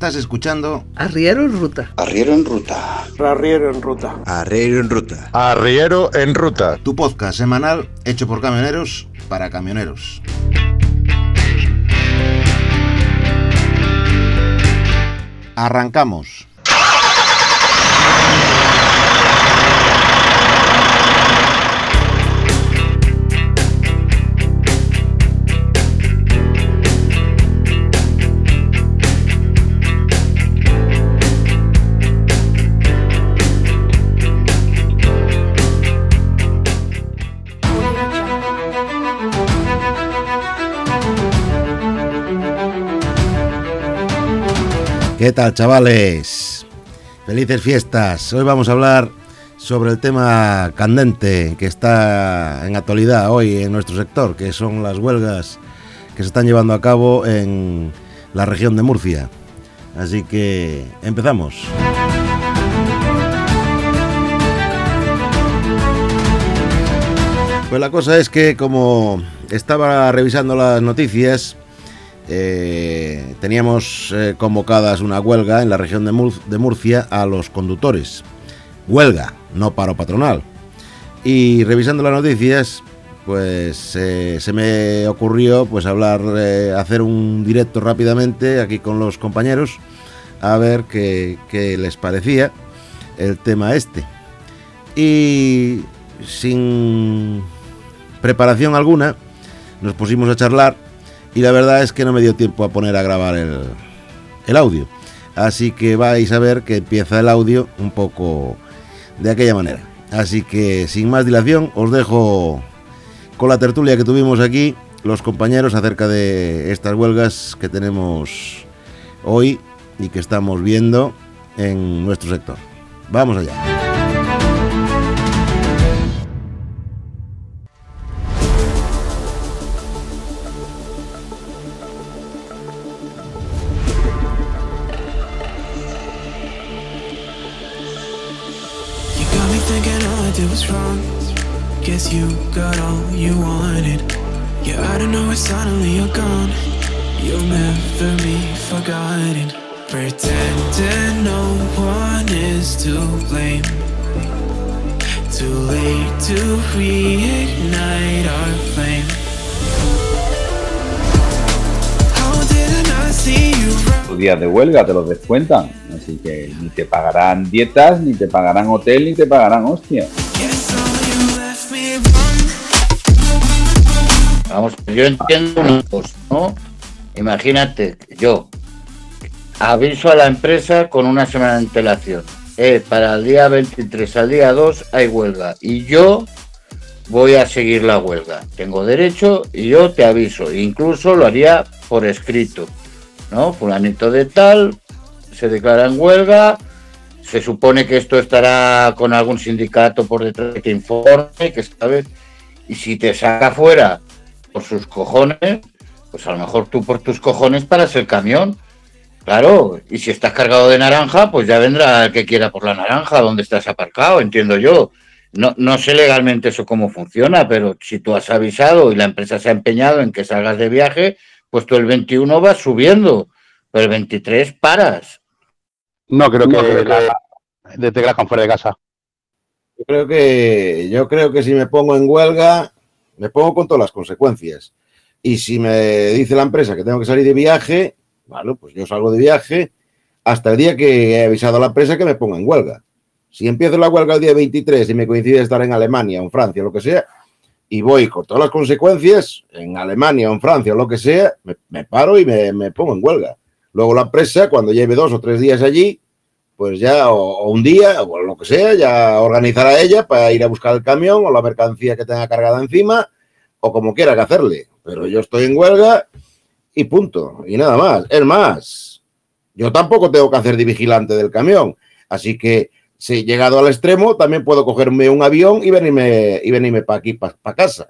Estás escuchando Arriero en Ruta. Arriero en Ruta. Arriero en Ruta. Arriero en Ruta. Arriero en Ruta. Tu podcast semanal hecho por camioneros para camioneros. Arrancamos. ¿Qué tal, chavales? Felices fiestas. Hoy vamos a hablar sobre el tema candente que está en actualidad hoy en nuestro sector, que son las huelgas que se están llevando a cabo en la región de Murcia. Así que empezamos. Pues la cosa es que como estaba revisando las noticias, eh, teníamos eh, convocadas una huelga en la región de, Mur de, Murcia a los conductores. Huelga, no paro patronal. Y revisando las noticias, pues eh, se me ocurrió pues hablar, hacer un directo rápidamente aquí con los compañeros a ver qué les parecía el tema este. Y sin preparación alguna, nos pusimos a charlar y la verdad es que no me dio tiempo a poner a grabar el, el, audio. Así que vais a ver que empieza el audio un poco de aquella manera. Así que sin más dilación os dejo con la tertulia que tuvimos aquí los compañeros acerca de estas huelgas que tenemos hoy y que estamos viendo en nuestro sector. Vamos allá. You'll never be forgotten. Pretending no one is to blame. Too late to reignite our flame. How did I not see you Tus días de huelga te los descuentan. Así que ni te pagarán dietas, ni te pagarán hotel, ni te pagarán hostia. Vamos, yo entiendo una cosa, ¿no? Imagínate, yo aviso a la empresa con una semana de antelación. Eh, para el día 23 al día 2 hay huelga y yo voy a seguir la huelga. Tengo derecho y yo te aviso. Incluso lo haría por escrito, ¿no? Fulanito de tal se declara en huelga. Se supone que esto estará con algún sindicato por detrás que te informe, que sabe. Y si te saca fuera por sus cojones, pues a lo mejor tú por tus cojones paras el camión. Claro, y si estás cargado de naranja, pues ya vendrá el que quiera por la naranja, donde estás aparcado, entiendo yo. No, no sé legalmente eso cómo funciona, pero si tú has avisado y la empresa se ha empeñado en que salgas de viaje, pues tú el 21 vas subiendo, pero el 23 paras. No creo que, no, creo que... De te con fuera de casa. Yo creo que yo creo que si me pongo en huelga, me pongo con todas las consecuencias. Y si me dice la empresa que tengo que salir de viaje, bueno, pues yo salgo de viaje hasta el día que he avisado a la empresa que me ponga en huelga. Si empiezo la huelga el día 23 y me coincide estar en Alemania o en Francia lo que sea, y voy con todas las consecuencias, en Alemania o en Francia o lo que sea, me, paro y me, me, pongo en huelga. Luego la empresa, cuando lleve dos o tres días allí, pues ya, o, o, un día, o lo que sea, ya organizará ella para ir a buscar el camión o la mercancía que tenga cargada encima, o como quiera que hacerle. Pero yo estoy en huelga y punto, y nada más. Es más, yo tampoco tengo que hacer de vigilante del camión, así que si llegado al extremo, también puedo cogerme un avión y venirme, y venirme para aquí, para pa casa.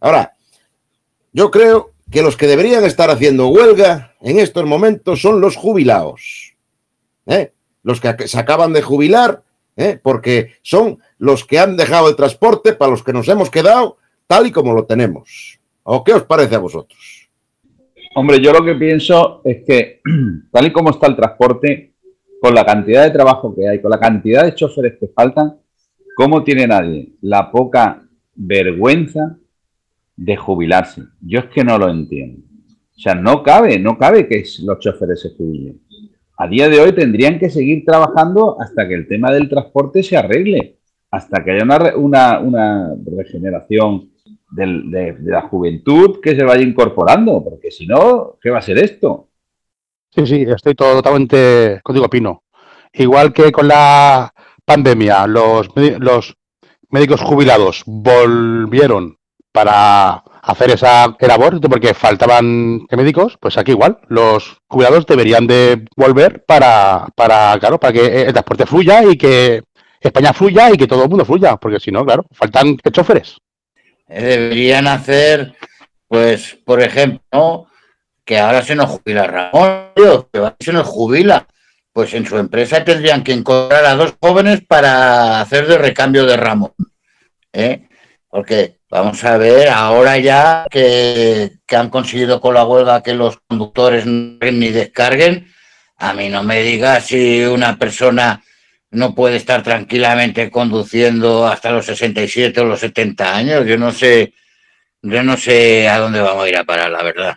Ahora, yo creo que los que deberían estar haciendo huelga en estos momentos son los jubilados. ¿eh? Los que se acaban de jubilar, ¿eh? porque son los que han dejado el transporte para los que nos hemos quedado tal y como lo tenemos. ¿O qué os parece a vosotros? Hombre, yo lo que pienso es que, tal y como está el transporte, con la cantidad de trabajo que hay, con la cantidad de choferes que faltan, ¿cómo tiene nadie la poca vergüenza de jubilarse? Yo es que no lo entiendo. O sea, no cabe, no cabe que los choferes se jubilen. A día de hoy tendrían que seguir trabajando hasta que el tema del transporte se arregle, hasta que haya una, una, regeneración de, la juventud que se vaya incorporando, porque si no, ¿qué va a ser esto? Sí, sí, estoy totalmente contigo, Pino. Igual que con la pandemia, los, los médicos jubilados volvieron para hacer esa labor porque faltaban médicos, pues aquí igual, los jubilados deberían de volver para, para, claro, para que el transporte fluya y que España fluya y que todo el mundo fluya, porque si no, claro, faltan choferes. Eh, deberían hacer, pues, por ejemplo, que ahora se nos jubila Ramón, que se nos jubila. Pues en su empresa tendrían que encontrar a dos jóvenes para hacer de recambio de Ramón. ¿eh? Porque vamos a ver, ahora ya que, han conseguido con la huelga que los conductores no ni descarguen, a mí no me diga si una persona no puede estar tranquilamente conduciendo hasta los 67 o los 70 años. Yo no sé, yo no sé a dónde vamos a ir a parar, la verdad.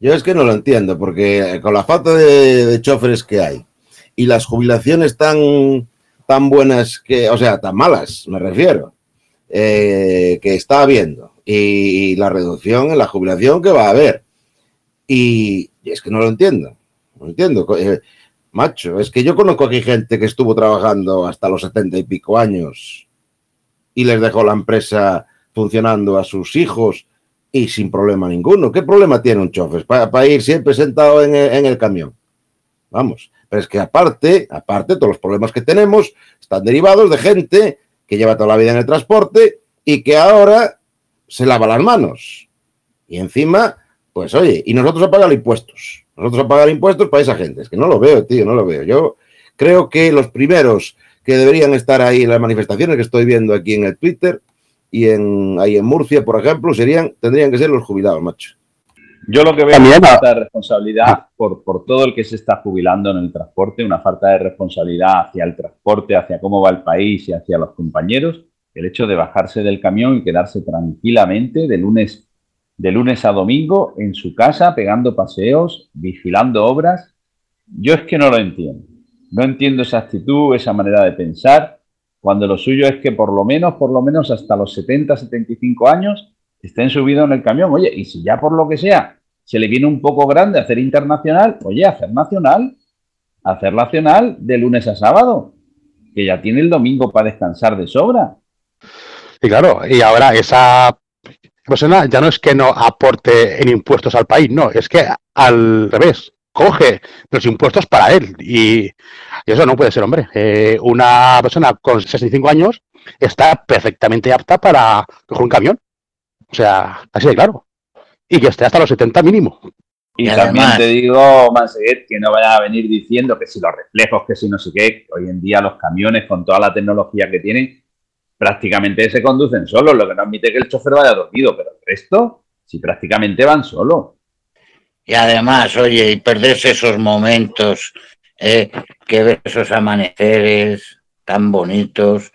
Yo es que no lo entiendo, porque con la falta de, choferes que hay y las jubilaciones tan, tan buenas que, o sea, tan malas, me refiero, eh, que está habiendo, y, la reducción en la jubilación que va a haber. Y, es que no lo entiendo, no entiendo. Eh, macho, es que yo conozco aquí gente que estuvo trabajando hasta los setenta y pico años y les dejó la empresa funcionando a sus hijos y sin problema ninguno. ¿Qué problema tiene un chofer para, ir siempre sentado en el, camión? Vamos, pero es que aparte, aparte, todos los problemas que tenemos están derivados de gente que lleva toda la vida en el transporte y que ahora se lava las manos. Y encima, pues oye, y nosotros a pagar impuestos. Nosotros a pagar impuestos para esa gente. Es que no lo veo, tío, no lo veo. Yo creo que los primeros que deberían estar ahí en las manifestaciones que estoy viendo aquí en el Twitter y en, ahí en Murcia, por ejemplo, serían, tendrían que ser los jubilados, macho. Yo lo que veo es una falta de responsabilidad por, por todo el que se está jubilando en el transporte, una falta de responsabilidad hacia el transporte, hacia cómo va el país y hacia los compañeros. El hecho de bajarse del camión y quedarse tranquilamente de lunes, de lunes a domingo en su casa, pegando paseos, vigilando obras. Yo es que no lo entiendo. No entiendo esa actitud, esa manera de pensar cuando lo suyo es que por lo menos, por lo menos hasta los 70, 75 años estén subidos en el camión. Oye, y si ya por lo que sea se le viene un poco grande hacer internacional, oye, hacer nacional, hacer nacional de lunes a sábado, que ya tiene el domingo para descansar de sobra. Y claro, y ahora esa persona ya no es que no aporte en impuestos al país, no, es que al revés, coge los impuestos para él. Y, eso no puede ser, hombre. Eh, una persona con 65 años está perfectamente apta para coger un camión. O sea, así de claro. Y que esté hasta los 70 mínimo. Y, también te digo, Manseguet, que no vaya a venir diciendo que si los reflejos, que si no sé qué, hoy en día los camiones con toda la tecnología que tienen, prácticamente se conducen solos, lo que no admite que el chofer vaya dormido, pero el resto, si prácticamente van solos. Y además, oye, y perderse esos momentos, eh, que ver esos amaneceres tan bonitos,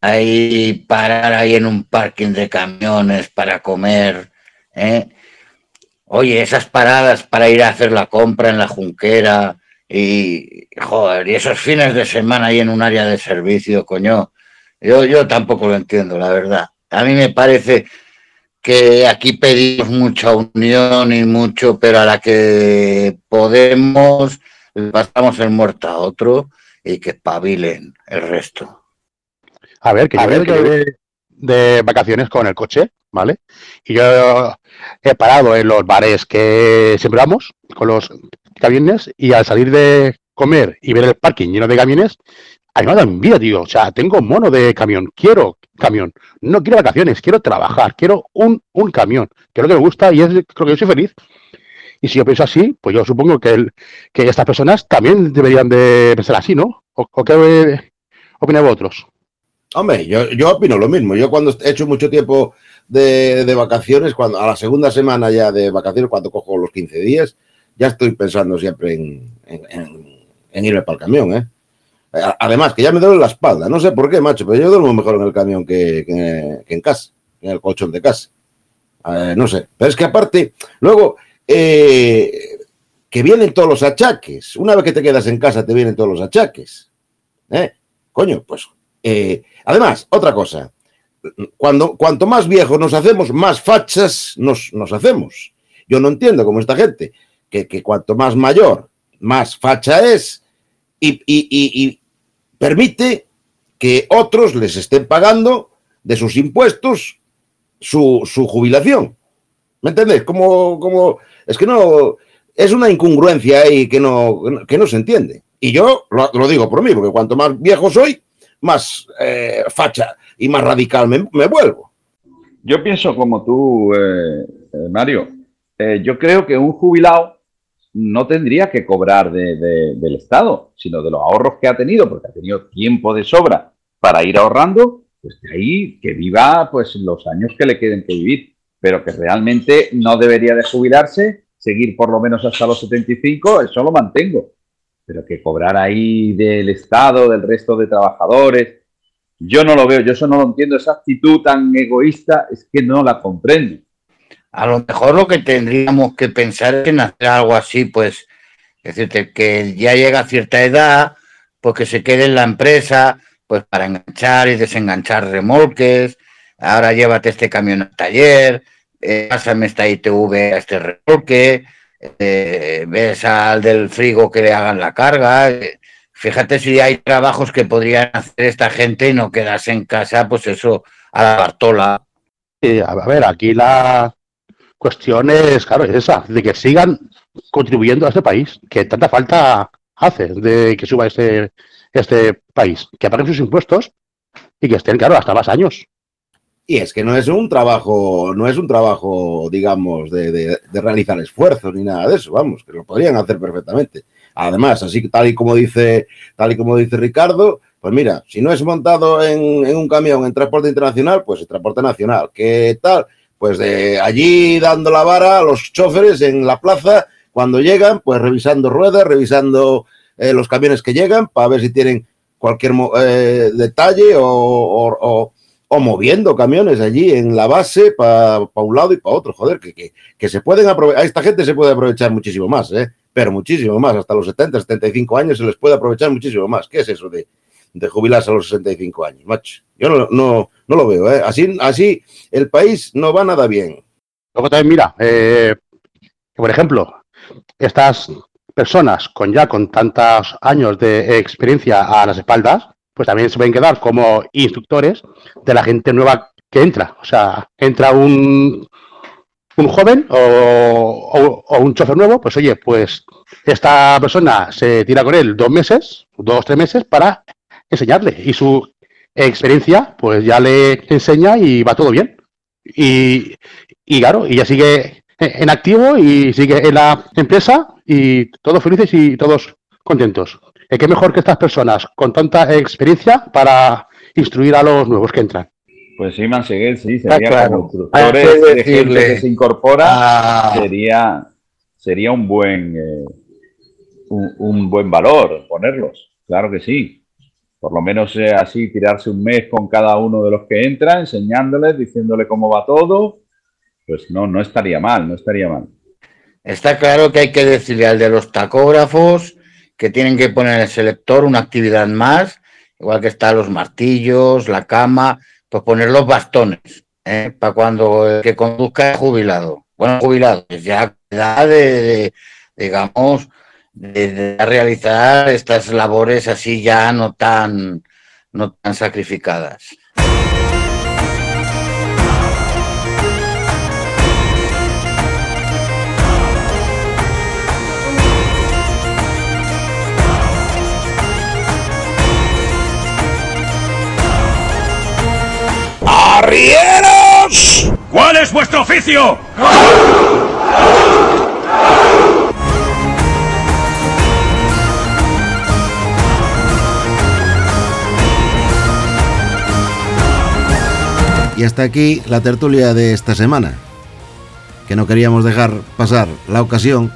ahí parar ahí en un parking de camiones para comer, eh. Oye, esas paradas para ir a hacer la compra en la junquera y, joder, y esos fines de semana ahí en un área de servicio, coño. Yo, yo tampoco lo entiendo, la verdad. A mí me parece que aquí pedimos mucha unión y mucho, pero a la que podemos pasamos el muerto a otro y que espabilen el resto. A ver, que yo de, de, vacaciones con el coche, ¿vale? Y yo he parado en los bares que siempre vamos, con los camiones, y al salir de comer y ver el parking lleno de camiones, a mí me da envidia, tío. O sea, tengo mono de camión, quiero camión. No quiero vacaciones, quiero trabajar, quiero un, un camión, que es lo que me gusta y es creo que yo soy feliz. Y si yo pienso así, pues yo supongo que, que estas personas también deberían de pensar así, ¿no? ¿O, qué opináis vosotros? Hombre, yo, yo opino lo mismo. Yo cuando he hecho mucho tiempo de, vacaciones, cuando a la segunda semana ya de vacaciones, cuando cojo los 15 días, ya estoy pensando siempre en, en, irme para el camión, ¿eh? Además, que ya me duele la espalda. No sé por qué, macho, pero yo duermo mejor en el camión que, en casa, en el colchón de casa. Eh, no sé. Pero es que aparte, luego, eh, que vienen todos los achaques. Una vez que te quedas en casa, te vienen todos los achaques. ¿Eh? Coño, pues. además, otra cosa cuando, cuanto más viejos nos hacemos, más fachas nos, hacemos. Yo no entiendo cómo esta gente, que, cuanto más mayor, más facha es y, permite que otros les estén pagando de sus impuestos su, jubilación. ¿Me entendés? Como, como, es que no, es una incongruencia ahí que no, que no se entiende. Y yo lo, digo por mí, porque cuanto más viejo soy, más eh, facha y más radical me, vuelvo. Yo pienso como tú, eh, eh, Mario. yo creo que un jubilado no tendría que cobrar del Estado, sino de los ahorros que ha tenido, porque ha tenido tiempo de sobra para ir ahorrando, pues de ahí que viva pues los años que le queden que vivir, pero que realmente no debería de jubilarse, seguir por lo menos hasta los 75, eso lo mantengo, pero que cobrar ahí del Estado, del resto de trabajadores, yo no lo veo, yo eso no lo entiendo, esa actitud tan egoísta es que no la comprendo. A lo mejor lo que tendríamos que pensar es en hacer algo así, pues, es decir, que ya llega a cierta edad, pues que se quede en la empresa, pues para enganchar y desenganchar remolques, ahora llévate este camión al taller, eh, pásame esta ITV a este remolque, eh, ves al del frigo que le hagan la carga, Fíjate si hay trabajos que podrían hacer esta gente y no quedarse en casa, pues eso, a la Bartola. a ver, aquí la cuestión es, claro, es esa, de que sigan contribuyendo a este país, que tanta falta hace de que suba este, este país, que paguen sus impuestos y que estén, claro, hasta más años. Y es que no es un trabajo, no es un trabajo, digamos, de, de realizar esfuerzos ni nada de eso, vamos, que lo podrían hacer perfectamente. Además, así tal y como dice, tal y como dice Ricardo, pues mira, si no es montado en, un camión en transporte internacional, pues en transporte nacional. ¿Qué tal? Pues de allí dando la vara a los choferes en la plaza cuando llegan, pues revisando ruedas, revisando eh, los camiones que llegan para ver si tienen cualquier eh, detalle o, moviendo camiones allí en la base para un lado y para otro. Joder, que, que, se pueden aprovechar, a esta gente se puede aprovechar muchísimo más, ¿eh? pero muchísimo más, hasta los 70, 75 años se les puede aprovechar muchísimo más. ¿Qué es eso de, jubilarse a los 65 años, macho? Yo no, no, no lo veo, ¿eh? Así, así el país no va nada bien. Luego también, mira, eh, por ejemplo, estas personas con ya con tantos años de experiencia a las espaldas, pues también se pueden quedar como instructores de la gente nueva que entra. O sea, entra un, un joven o, un chofer nuevo, pues oye, pues esta persona se tira con él dos meses, dos, tres meses para enseñarle y su experiencia pues ya le enseña y va todo bien. Y, y claro, y ya sigue en activo y sigue en la empresa y todos felices y todos contentos. ¿Qué mejor que estas personas con tanta experiencia para instruir a los nuevos que entran? Pues sí, Manseguer, sí, sería como instructores de gente que se incorpora, ah. sería, sería un buen, eh, un, buen valor ponerlos, claro que sí. Por lo menos eh, así tirarse un mes con cada uno de los que entra, enseñándoles, diciéndole cómo va todo, pues no, no estaría mal, no estaría mal. Está claro que hay que decirle al de los tacógrafos que tienen que poner en el selector una actividad más, igual que están los martillos, la cama, pues poner los bastones ¿eh? para cuando el que conduzca es jubilado. Bueno, jubilado, pues ya da de, digamos, de, realizar estas labores así ya no tan, no tan sacrificadas. ¡Arrieros! ¿Cuál es vuestro oficio? Y hasta aquí la tertulia de esta semana, que no queríamos dejar pasar la ocasión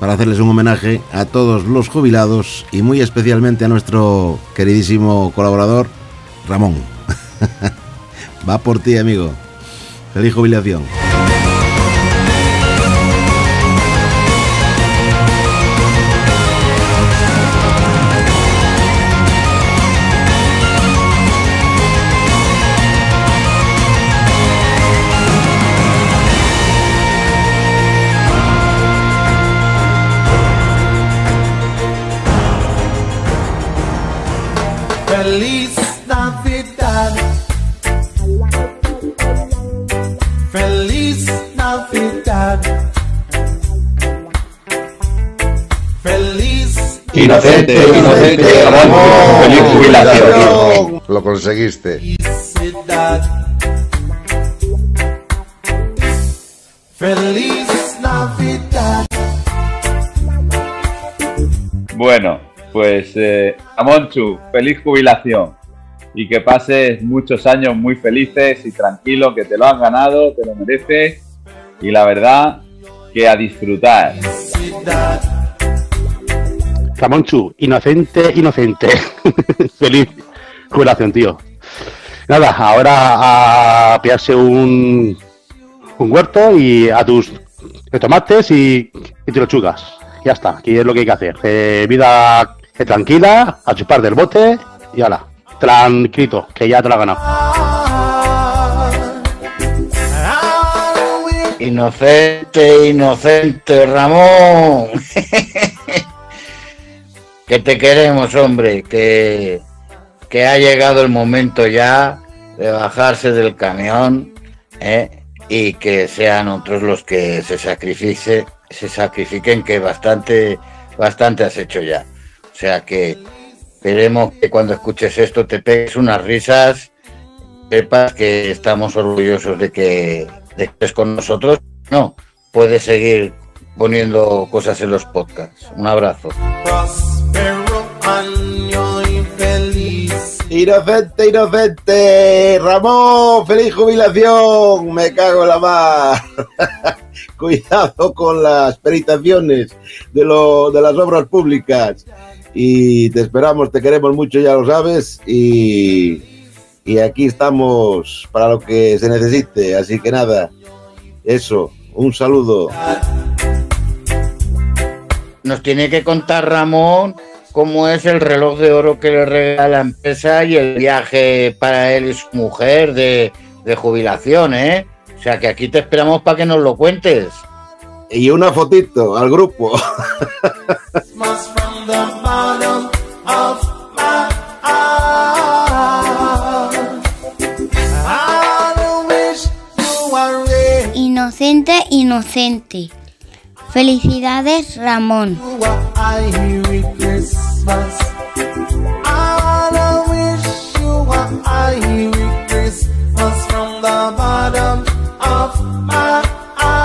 para hacerles un homenaje a todos los jubilados y muy especialmente a nuestro queridísimo colaborador Ramón. Va por ti, amigo. Feliz jubilación. Feliz Inocente, inocente, Ramón. Feliz jubilación. Lo conseguiste. Feliz Navidad. Bueno, pues eh, Amonchu, feliz jubilación y que pases muchos años muy felices y tranquilos, que te lo has ganado, te lo mereces y la verdad que a disfrutar. Ramón Chu, inocente, inocente. Feliz jubilación, tío. Nada, ahora a pillarse un, un huerto y a tus tomates y, y te lo chugas. Ya está, aquí es lo que hay que hacer. Eh, vida eh, tranquila, a chupar del bote y ala. Tranquilo, que ya te lo has ganado. Inocente, inocente, Ramón. que te queremos, hombre, que, que ha llegado el momento ya de bajarse del camión ¿eh? y que sean otros los que se sacrifique, se sacrifiquen, que bastante, bastante has hecho ya. O sea que esperemos que cuando escuches esto te pegues unas risas, sepas que estamos orgullosos de que, de que estés con nosotros. No, puedes seguir poniendo cosas en los podcasts. Un abrazo. Inocente, inocente. Ramón, feliz jubilación. Me cago en la mar. Cuidado con las peritaciones de, lo, de las obras públicas. Y te esperamos, te queremos mucho, ya lo sabes. Y, y aquí estamos para lo que se necesite. Así que nada, eso. Un saludo. Nos tiene que contar Ramón cómo es el reloj de oro que le regala la empresa y el viaje para él y su mujer de, de jubilación, ¿eh? O sea que aquí te esperamos para que nos lo cuentes. Y una fotito al grupo. Inocente, inocente. Felicidades, Ramón. You are Merry Christmas. I wish you were Merry Christmas from the bottom of my heart.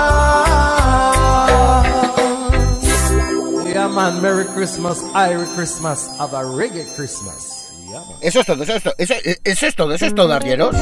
Yeah, man, Merry Christmas, Merry Christmas, have a reggae Christmas. Yeah. Eso es todo, eso es todo, eso, eso es todo, eso es todo, arrieros.